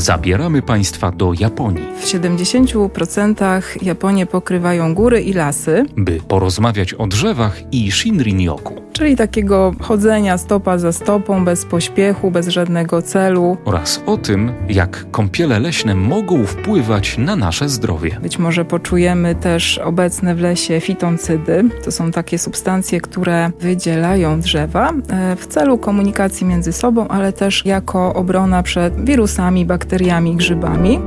Zabieramy Państwa do Japonii. W 70% Japonię pokrywają góry i lasy, by porozmawiać o drzewach i Shinrin-yoku. Czyli takiego chodzenia stopa za stopą, bez pośpiechu, bez żadnego celu. Oraz o tym, jak kąpiele leśne mogą wpływać na nasze zdrowie. Być może poczujemy też obecne w lesie fitoncydy. To są takie substancje, które wydzielają drzewa e, w celu komunikacji między sobą, ale też jako obrona przed wirusami, bakteriami, grzybami.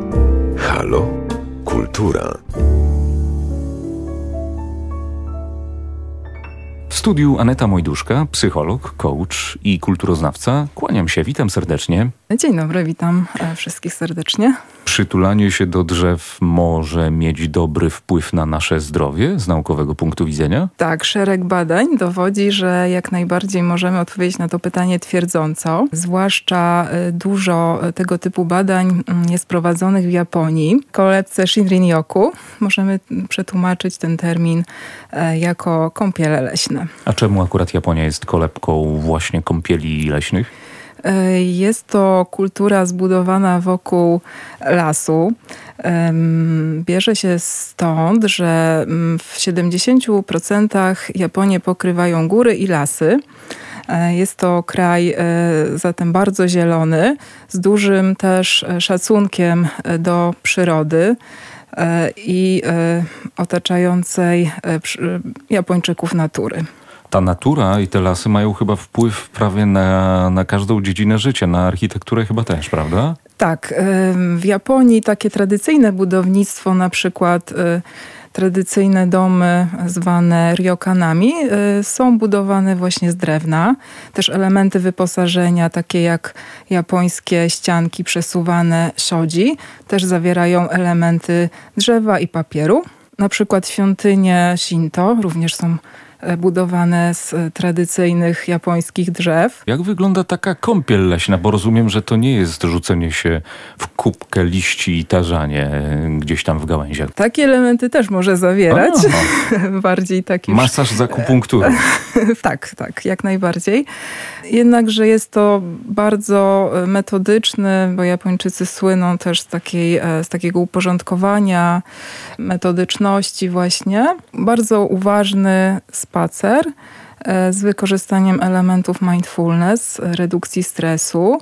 Halo? Kultura. W studiu Aneta Mojduszka, psycholog, coach i kulturoznawca. Kłaniam się, witam serdecznie. Dzień dobry, witam e, wszystkich serdecznie. Przytulanie się do drzew może mieć dobry wpływ na nasze zdrowie z naukowego punktu widzenia? Tak, szereg badań dowodzi, że jak najbardziej możemy odpowiedzieć na to pytanie twierdząco. Zwłaszcza e, dużo tego typu badań mm, jest prowadzonych w Japonii. W kolebce Shinrin-yoku możemy przetłumaczyć ten termin e, jako kąpiele leśne. A czemu akurat Japonia jest kolebką właśnie kąpieli leśnych? E, jest to kultura zbudowana wokół lasu. Bierze się stąd, że mm, w 70% Japonię pokrywają góry i lasy. E, jest to kraj e, zatem bardzo zielony, z dużym też szacunkiem do przyrody i otaczającej Japończyków natury ta natura i te lasy mają chyba wpływ prawie na, na każdą dziedzinę życia, na architekturę chyba też, prawda? Tak. W Japonii takie tradycyjne budownictwo, na przykład y, tradycyjne domy zwane ryokanami y, są budowane właśnie z drewna. Też elementy wyposażenia, takie jak japońskie ścianki przesuwane shodzi, też zawierają elementy drzewa i papieru. Na przykład świątynie Shinto również są budowane z e, tradycyjnych japońskich drzew. Jak wygląda taka kąpiel leśna? Bo rozumiem, że to nie jest rzucenie się w kubkę liści i tarzanie e, gdzieś tam w gałęziach. Takie elementy też może zawierać. Bardziej taki... Masaż z akupunktury. tak, tak, jak najbardziej. Jednakże jest to bardzo metodyczny, bo Japończycy słyną też z, takiej, z takiego uporządkowania, metodyczności właśnie. Bardzo uważny, spacer e, z wykorzystaniem elementów mindfulness, redukcji stresu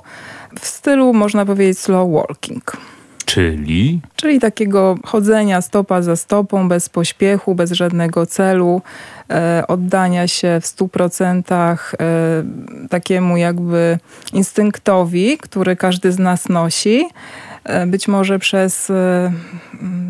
w stylu, można powiedzieć, slow walking. Czyli? Czyli takiego chodzenia stopa za stopą, bez pośpiechu, bez żadnego celu, e, oddania się w stu procentach e, takiemu jakby instynktowi, który każdy z nas nosi. E, być może przez e,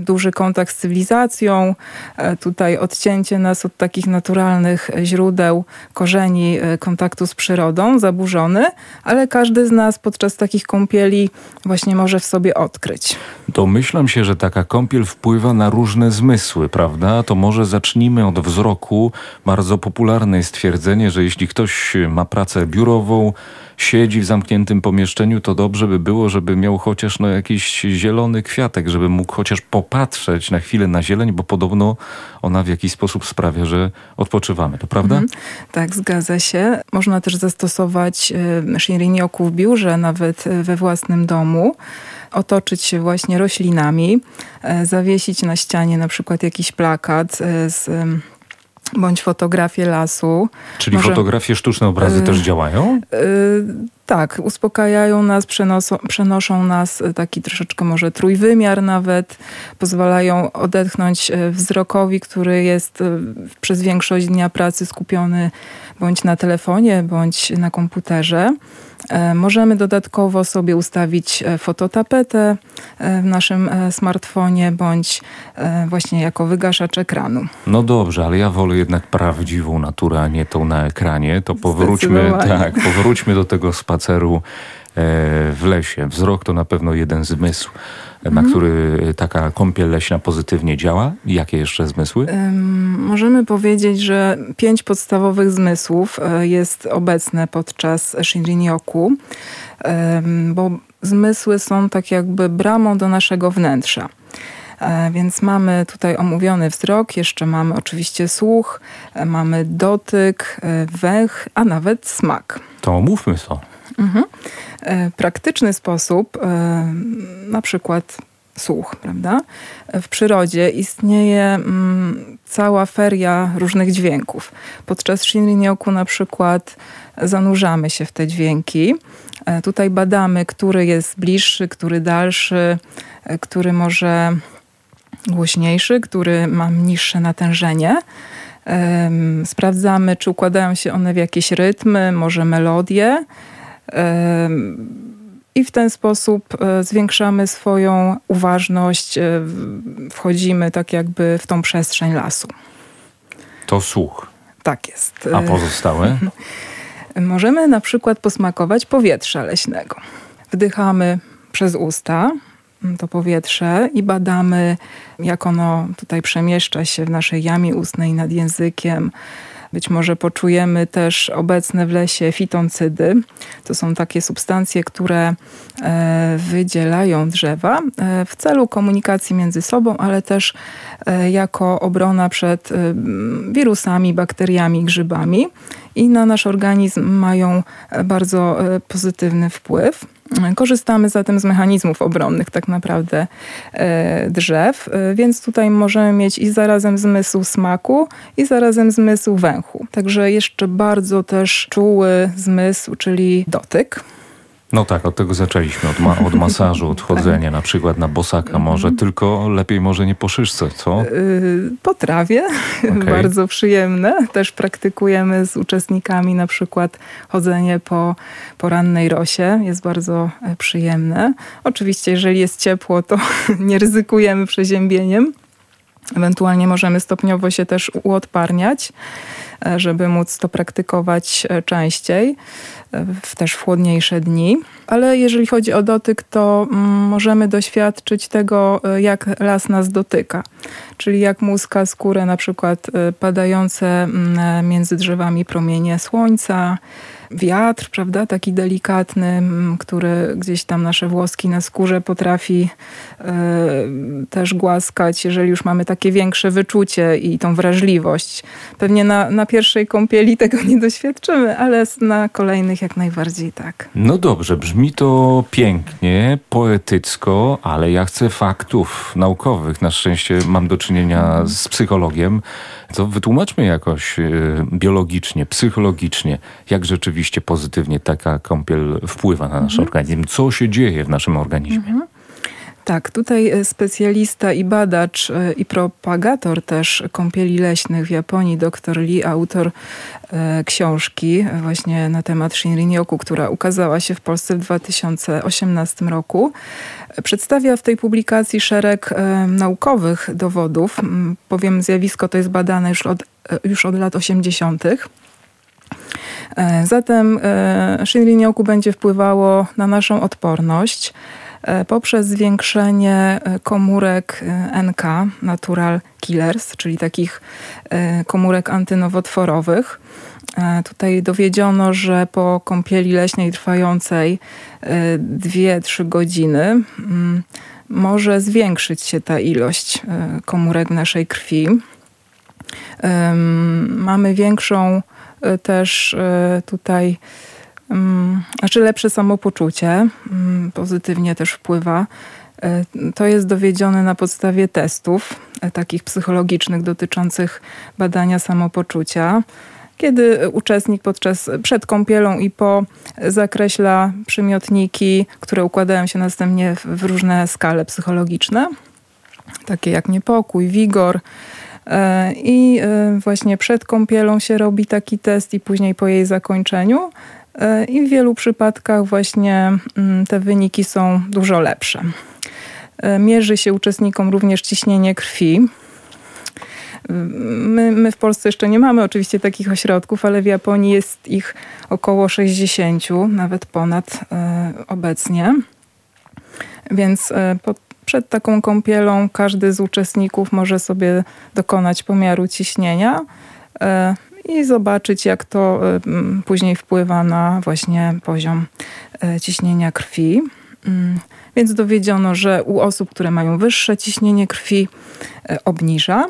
duży kontakt z cywilizacją, e, tutaj odcięcie nas od takich naturalnych źródeł, korzeni kontaktu z przyrodą, zaburzony, ale każdy z nas podczas takich kąpieli właśnie może w sobie odkryć. Domyślam się, że taka kąpiel wpływa na różne zmysły, prawda? To może zacznijmy od wzroku. Bardzo popularne jest stwierdzenie, że jeśli ktoś ma pracę biurową, siedzi w zamkniętym pomieszczeniu, to dobrze by było, żeby miał chociaż no, jakiś zielony kwiatek, żeby mógł chociaż popatrzeć na chwilę na zieleń, bo podobno ona w jakiś sposób sprawia, że odpoczywamy. To prawda? Mhm. Tak, zgadza się. Można też zastosować e, Shinrin-yoku w biurze, nawet e, we własnym domu otoczyć się właśnie roślinami, e, zawiesić na ścianie na przykład jakiś plakat z bądź fotografię lasu. Czyli Może, fotografie, sztuczne obrazy y, też działają? Y, tak, uspokajają nas, przenoszą, przenoszą nas taki troszeczkę może trójwymiar nawet, pozwalają odetchnąć e, wzrokowi, który jest e, przez większość dnia pracy skupiony bądź na telefonie, bądź na komputerze. E, możemy dodatkowo sobie ustawić fototapetę w naszym smartfonie, bądź właśnie jako wygaszacz ekranu. No dobrze, ale ja wolę jednak prawdziwą naturę, a nie tą na ekranie. To powróćmy, tak, powróćmy do tego spaceru e, w lesie. Wzrok to na pewno jeden zmysł. Na który taka kąpiel leśna pozytywnie działa. Jakie jeszcze zmysły? Możemy powiedzieć, że pięć podstawowych zmysłów e, jest obecne podczas Shinrin-yoku, bo zmysły są tak jakby bramą do naszego wnętrza. E, więc mamy tutaj omówiony wzrok, jeszcze mamy oczywiście słuch, mamy dotyk, węch, a nawet smak. To omówmy to. Mhm. Praktyczny sposób, na przykład słuch, prawda? W przyrodzie istnieje mm, cała feria różnych dźwięków. Podczas Shinrin-yoku na przykład zanurzamy się w te dźwięki. E, tutaj badamy, który jest bliższy, który dalszy, e, który może głośniejszy, który ma niższe natężenie. Sprawdzamy, czy układają się one w jakieś rytmy, może melodie i w ten sposób e, zwiększamy swoją uważność, e, wchodzimy tak jakby w tą przestrzeń lasu. To słuch. Tak jest. A pozostałe? Możemy na przykład posmakować powietrza leśnego. Wdychamy przez usta mm, to powietrze i badamy, jak ono tutaj przemieszcza się w naszej jamie ustnej nad językiem być może poczujemy też obecne w lesie fitoncydy. To są takie substancje, które e, wydzielają drzewa e, w celu komunikacji między sobą, ale też e, jako obrona przed wirusami, bakteriami, grzybami i na nasz organizm mają bardzo pozytywny wpływ. Korzystamy zatem z mechanizmów obronnych tak naprawdę e, drzew, e, więc tutaj możemy mieć i zarazem zmysł smaku i zarazem zmysł węchu. Także jeszcze bardzo też czuły zmysł, czyli dotyk. No tak, od tego zaczęliśmy, od, ma od masażu, od chodzenia na przykład na bosaka może, tylko lepiej może nie po szyszce, co? Yy, po trawie, okay. bardzo przyjemne. Też praktykujemy z uczestnikami na przykład chodzenie po porannej rosie, jest bardzo e, przyjemne. Oczywiście jeżeli jest ciepło, to nie ryzykujemy przeziębieniem. Ewentualnie możemy stopniowo się też uodparniać, żeby móc to praktykować e, częściej w też w chłodniejsze dni. Ale jeżeli chodzi o dotyk, to mm, możemy doświadczyć tego, e, jak las nas dotyka. Czyli jak muska skórę, na przykład e, padające mm, między drzewami promienie słońca, wiatr, prawda, taki delikatny, mm, który gdzieś tam nasze włoski na skórze potrafi e, też głaskać, jeżeli już mamy takie większe wyczucie i tą wrażliwość. Pewnie na, na pierwszej kąpieli tego nie doświadczymy, ale na kolejnych jak najbardziej tak. No dobrze, brzmi to pięknie, poetycko, ale ja chcę faktów naukowych. Na szczęście mam do czynienia z psychologiem. To wytłumaczmy jakoś e, biologicznie, psychologicznie, jak rzeczywiście pozytywnie taka kąpiel wpływa na nasz mhm. organizm. Co się dzieje w naszym organizmie? Mhm. Tak, tutaj e, specjalista i badacz e, i propagator też kąpieli leśnych w Japonii, dr Lee, autor e, książki właśnie na temat Shinrin-yoku, która ukazała się w Polsce w 2018 roku. Przedstawia w tej publikacji szereg naukowych dowodów. Powiem, zjawisko to jest badane już od, już od lat 80. Zatem Shinrin-yoku będzie wpływało na naszą odporność, poprzez zwiększenie e, komórek e, NK, natural killers, czyli takich komórek antynowotworowych. Tutaj dowiedziono, że po kąpieli leśnej trwającej 2-3 godziny mm, może zwiększyć się ta ilość komórek w naszej krwi. Mamy większą też tutaj znaczy lepsze samopoczucie, mm, pozytywnie też wpływa. E, to jest dowiedzione na podstawie testów e, takich psychologicznych dotyczących badania samopoczucia. Kiedy uczestnik podczas przed kąpielą i po zakreśla przymiotniki, które układają się następnie w różne skale psychologiczne, takie jak niepokój, wigor, e, i właśnie przed kąpielą się robi taki test i później po jej zakończeniu i w wielu przypadkach właśnie mm, te wyniki są dużo lepsze. E, mierzy się uczestnikom również ciśnienie krwi. My, my, w Polsce jeszcze nie mamy oczywiście takich ośrodków, ale w Japonii jest ich około 60, nawet ponad e, obecnie. Więc po, przed taką kąpielą każdy z uczestników może sobie dokonać pomiaru ciśnienia i zobaczyć, jak to y, później wpływa na właśnie poziom y, ciśnienia krwi. Mm, więc dowiedziono, że u osób, które mają wyższe ciśnienie krwi, y, obniża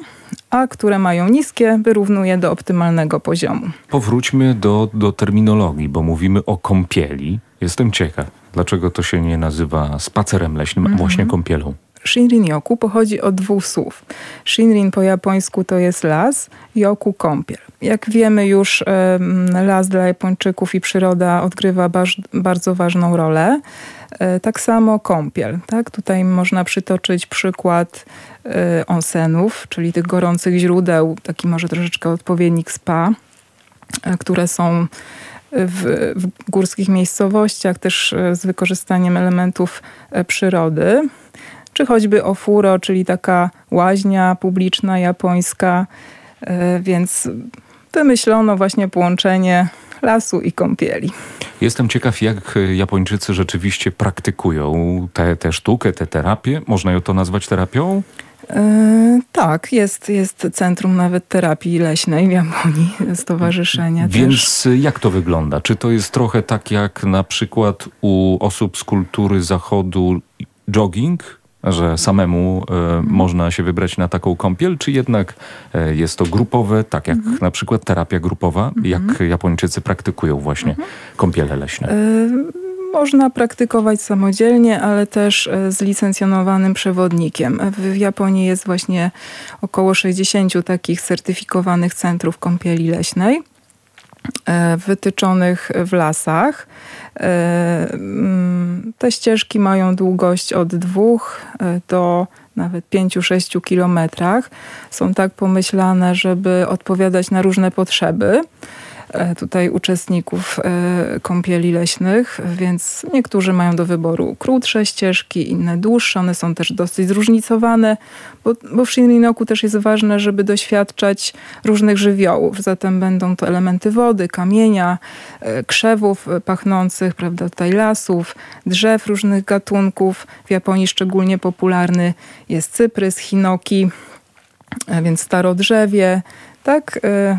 a które mają niskie wyrównuje do optymalnego poziomu. Powróćmy do, do terminologii, bo mówimy o kąpieli. Jestem ciekaw, dlaczego to się nie nazywa spacerem leśnym, a właśnie kąpielą. Shinrin-yoku pochodzi od dwóch słów. Shinrin po japońsku to jest las, yoku kąpiel. Jak wiemy już las dla Japończyków i przyroda odgrywa bardzo ważną rolę. E, tak samo kąpiel. Tak? Tutaj można przytoczyć przykład e, onsenów, czyli tych gorących źródeł, taki może troszeczkę odpowiednik spa, e, które są w, w górskich miejscowościach, też z wykorzystaniem elementów przyrody czy choćby ofuro, czyli taka łaźnia publiczna japońska, e, więc wymyślono właśnie połączenie lasu i kąpieli. Jestem ciekaw, jak Japończycy rzeczywiście praktykują tę sztukę, tę terapię. Można ją to nazwać terapią? E, tak, jest, jest centrum nawet terapii leśnej w Japonii, stowarzyszenia Więc też. jak to wygląda? Czy to jest trochę tak jak na przykład u osób z kultury zachodu jogging? Że samemu mhm. można się wybrać na taką kąpiel, czy jednak e, jest to grupowe, tak jak mhm. na przykład terapia grupowa, mhm. jak Japończycy praktykują właśnie mhm. kąpiele leśne? E, można praktykować samodzielnie, ale też z licencjonowanym przewodnikiem. W Japonii jest właśnie około 60 takich certyfikowanych centrów kąpieli leśnej. E, wytyczonych w lasach. E, mm, te ścieżki mają długość od 2 e, do nawet 5-6 kilometrach. Są tak pomyślane, żeby odpowiadać na różne potrzeby. E, tutaj uczestników e, kąpieli leśnych, więc niektórzy mają do wyboru krótsze ścieżki, inne dłuższe. One są też dosyć zróżnicowane, bo, bo w Shinrinoku też jest ważne, żeby doświadczać różnych żywiołów. Zatem będą to elementy wody, kamienia, e, krzewów pachnących, prawda, tutaj lasów, drzew różnych gatunków. W Japonii szczególnie popularny jest cyprys, hinoki, więc starodrzewie, tak, y, y,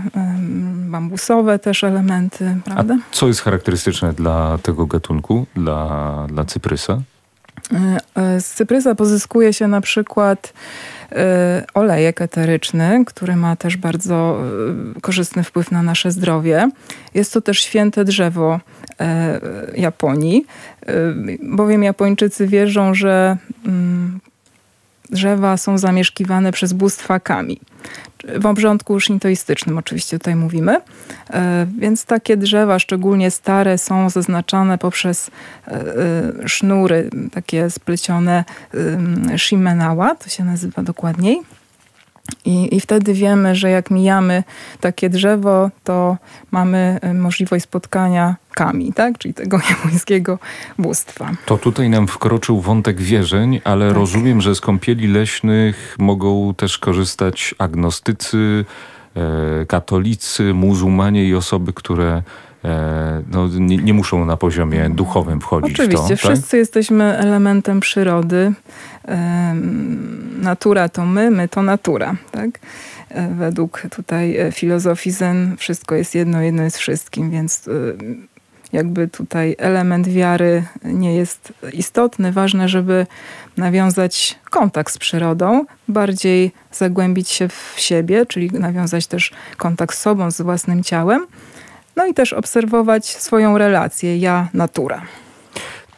bambusowe też elementy, prawda? A co jest charakterystyczne dla tego gatunku, dla, dla cyprysa? Y, z cyprysa pozyskuje się na przykład olejek eteryczny, który ma też bardzo korzystny wpływ na nasze zdrowie. Jest to też święte drzewo Japonii, bowiem Japończycy wierzą, że mm, drzewa są zamieszkiwane przez bóstwa kami. W obrządku szintoistycznym oczywiście tutaj mówimy. E, więc takie drzewa, szczególnie stare, są zaznaczane poprzez e, e, sznury takie splecione shimenała, to się nazywa dokładniej. I, I wtedy wiemy, że jak mijamy takie drzewo, to mamy możliwość spotkania kami, tak? czyli tego japońskiego bóstwa. To tutaj nam wkroczył wątek wierzeń, ale tak. rozumiem, że z kąpieli leśnych mogą też korzystać agnostycy, e, katolicy, muzułmanie i osoby, które e, no, nie, nie, muszą na poziomie duchowym wchodzić Oczywiście, w to. Oczywiście, wszyscy tak? jesteśmy elementem przyrody natura to my, my to natura. Tak? E, według tutaj filozofii Zen wszystko jest jedno, jedno jest wszystkim, więc jakby tutaj element wiary nie jest istotny. Ważne, żeby nawiązać kontakt z przyrodą, bardziej zagłębić się w siebie, czyli nawiązać też kontakt z sobą, z własnym ciałem. No i też obserwować swoją relację ja-natura.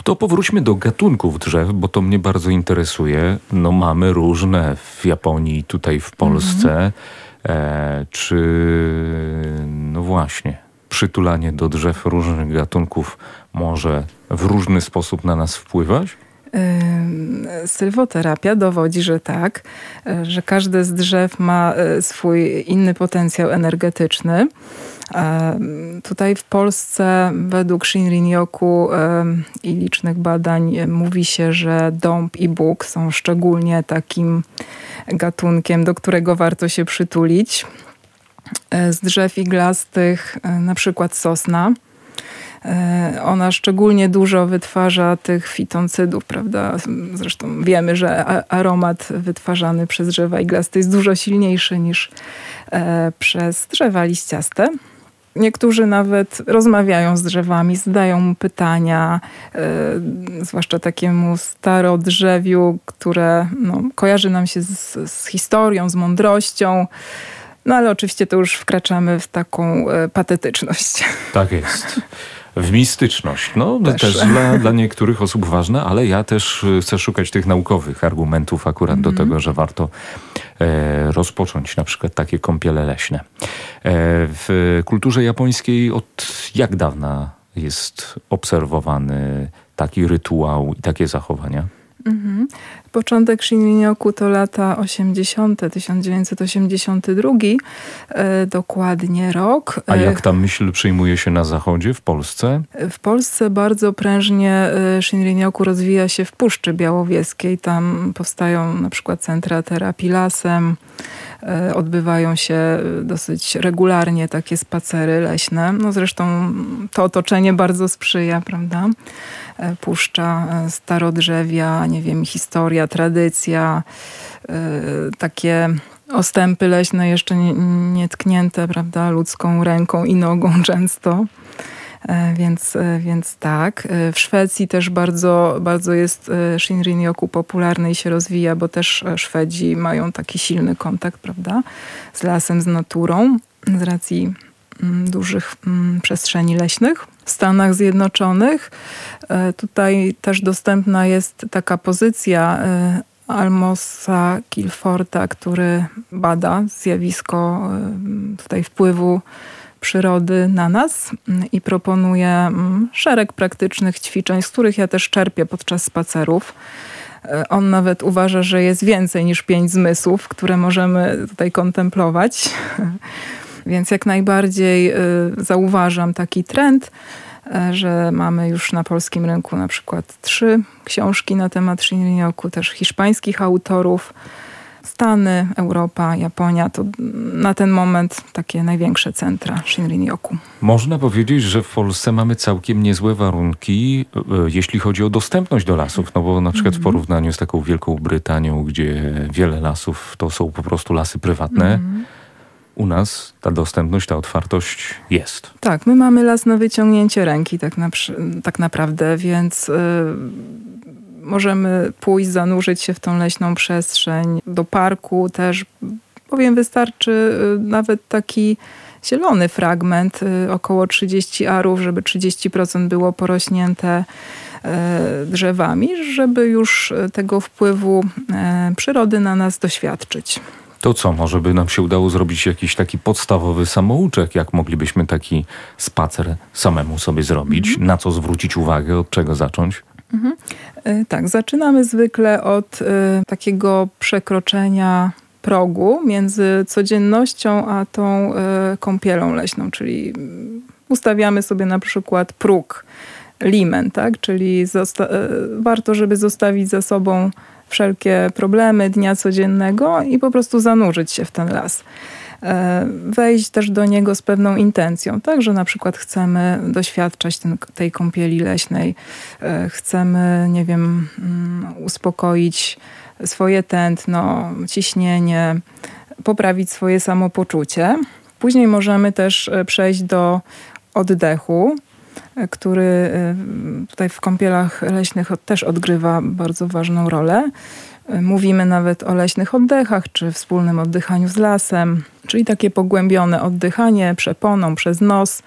To powróćmy do gatunków drzew, bo to mnie bardzo interesuje. No mamy różne w Japonii, tutaj w Polsce. Mhm. E, czy no właśnie, przytulanie do drzew różnych gatunków może w różny sposób na nas wpływać? Sylwoterapia dowodzi, że tak, że każde z drzew ma e, swój inny potencjał energetyczny. Tutaj w Polsce według Shinrin-yoku i licznych badań mówi się, że dąb i bóg są szczególnie takim gatunkiem, do którego warto się przytulić. E, z drzew iglastych na przykład sosna E, ona szczególnie dużo wytwarza tych fitoncydów, prawda? Zresztą wiemy, że aromat wytwarzany przez drzewa iglaste jest dużo silniejszy niż e, przez drzewa liściaste. Niektórzy nawet rozmawiają z drzewami, zadają mu pytania, zwłaszcza takiemu starodrzewiu, które no, kojarzy nam się z, z historią, z mądrością. No ale oczywiście to już wkraczamy w taką e, patetyczność. Tak jest. W mistyczność. No, też, też dla, dla, niektórych osób ważne, ale ja też e, chcę szukać tych naukowych argumentów akurat mm. do mhm. tego, że warto e, rozpocząć na przykład takie kąpiele leśne. E, w kulturze japońskiej od jak dawna jest obserwowany taki rytuał i takie zachowania? Mhm. Początek Shinrin-yoku to lata 80., 1982, e, dokładnie rok. A jak ta myśl przyjmuje się na zachodzie, w Polsce? W Polsce bardzo prężnie e, Shinrin-yoku rozwija się w Puszczy Białowieskiej. Tam powstają na przykład centra terapii lasem, e, odbywają się dosyć regularnie takie spacery leśne. No zresztą to otoczenie bardzo sprzyja, prawda? Puszcza, starodrzewia, nie wiem, historia tradycja, y, takie ostępy leśne jeszcze nietknięte, prawda, ludzką ręką i nogą często. E, więc, e, więc tak. E, w Szwecji też bardzo, bardzo jest Shinrin-yoku popularny i się rozwija, bo też Szwedzi mają taki silny kontakt, prawda, z lasem, z naturą, z racji mm, dużych mm, przestrzeni leśnych. W Stanach Zjednoczonych tutaj też dostępna jest taka pozycja Almosa Kilforta, który bada zjawisko tutaj wpływu przyrody na nas i proponuje mm, szereg praktycznych ćwiczeń, z których ja też czerpię podczas spacerów. E, on nawet uważa, że jest więcej niż pięć zmysłów, które możemy tutaj kontemplować. Więc jak najbardziej y, zauważam taki trend, e, że mamy już na polskim rynku na przykład trzy książki na temat Shinrin-yoku, też hiszpańskich autorów. Stany, Europa, Japonia to na ten moment takie największe centra Shinrin-yoku. Można powiedzieć, że w Polsce mamy całkiem niezłe warunki, e, jeśli chodzi o dostępność do lasów, no bo na przykład w mhm. porównaniu z taką Wielką Brytanią, gdzie wiele lasów to są po prostu lasy prywatne, mm u nas ta dostępność, ta otwartość jest. Tak, my mamy las na wyciągnięcie ręki tak, na, tak naprawdę, więc yy, możemy pójść, zanurzyć się w tą leśną przestrzeń. Do parku też, powiem, wystarczy yy, nawet taki zielony fragment, yy, około 30 arów, żeby 30% było porośnięte y, drzewami, żeby już tego wpływu y, przyrody na nas doświadczyć. To co, może by nam się udało zrobić jakiś taki podstawowy samouczek, jak moglibyśmy taki spacer samemu sobie zrobić? Mhm. Na co zwrócić uwagę, od czego zacząć? Mhm. E, tak, zaczynamy zwykle od y, takiego przekroczenia progu między codziennością a tą y, kąpielą leśną, czyli ustawiamy sobie na przykład próg, limen, tak? czyli warto, żeby zostawić za sobą wszelkie problemy dnia codziennego i po prostu zanurzyć się w ten las. E, wejść też do niego z pewną intencją, tak, że na przykład chcemy doświadczać ten, tej kąpieli leśnej, e, chcemy, nie wiem, mm, uspokoić swoje tętno, ciśnienie, poprawić swoje samopoczucie. Później możemy też e, przejść do oddechu, który y, tutaj w kąpielach leśnych też odgrywa bardzo ważną rolę. Y, mówimy nawet o leśnych oddechach, czy wspólnym oddychaniu z lasem, czyli takie pogłębione oddychanie przeponą przez nos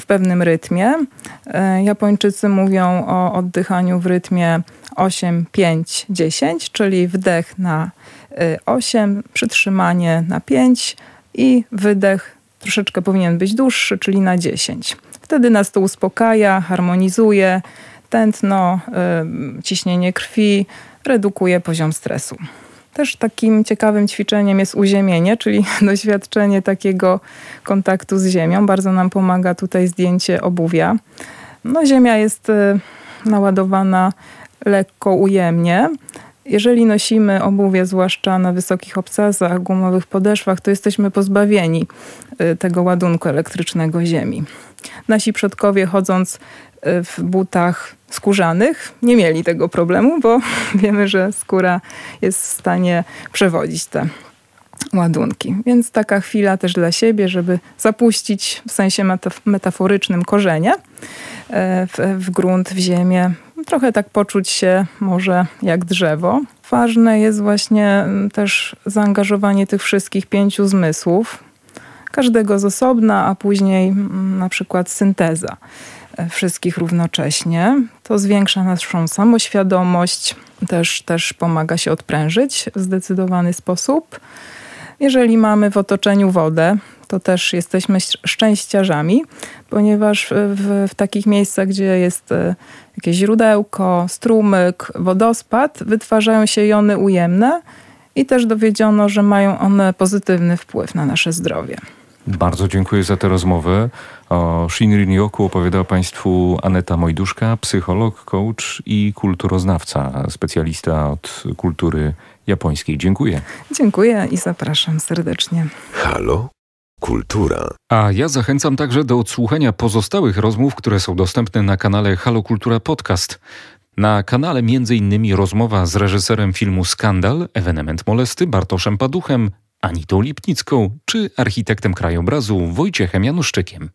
w pewnym rytmie. Y, Japończycy mówią o oddychaniu w rytmie 8, 5, 10, czyli wdech na 8, przytrzymanie na 5 i wydech troszeczkę powinien być dłuższy, czyli na 10. Wtedy nas to uspokaja, harmonizuje tętno, y, ciśnienie krwi, redukuje poziom stresu. Też takim ciekawym ćwiczeniem jest uziemienie, czyli doświadczenie takiego kontaktu z ziemią. Bardzo nam pomaga tutaj zdjęcie obuwia. No, ziemia jest y, naładowana lekko ujemnie. Jeżeli nosimy obuwie, zwłaszcza na wysokich obcasach, gumowych podeszwach, to jesteśmy pozbawieni y, tego ładunku elektrycznego ziemi. Nasi przodkowie chodząc y, w butach skórzanych nie mieli tego problemu, bo wiemy, że skóra jest w stanie przewodzić te ładunki. Więc taka chwila też dla siebie, żeby zapuścić w sensie metaforycznym korzenie e, w, w grunt, w ziemię. Trochę tak poczuć się może jak drzewo. Ważne jest właśnie mm, też zaangażowanie tych wszystkich pięciu zmysłów, każdego z osobna, a później mm, na przykład synteza e, wszystkich równocześnie. To zwiększa naszą samoświadomość, też, też pomaga się odprężyć w zdecydowany sposób. Jeżeli mamy w otoczeniu wodę, to też jesteśmy szczęściarzami, ponieważ w, w, takich miejscach, gdzie jest e, jakieś źródełko, strumyk, wodospad, wytwarzają się jony ujemne i też dowiedziono, że mają one pozytywny wpływ na nasze zdrowie. Bardzo dziękuję za tę rozmowę. O Shinrin-yoku opowiadała Państwu Aneta Mojduszka, psycholog, coach i kulturoznawca, specjalista od kultury japońskiej. Dziękuję. Dziękuję i zapraszam serdecznie. Halo? Kultura. A ja zachęcam także do odsłuchania pozostałych rozmów, które są dostępne na kanale Halo Kultura Podcast. Na kanale m.in. rozmowa z reżyserem filmu Skandal, ewenement molesty Bartoszem Paduchem, Anitą Lipnicką czy architektem krajobrazu Wojciechem Januszczykiem.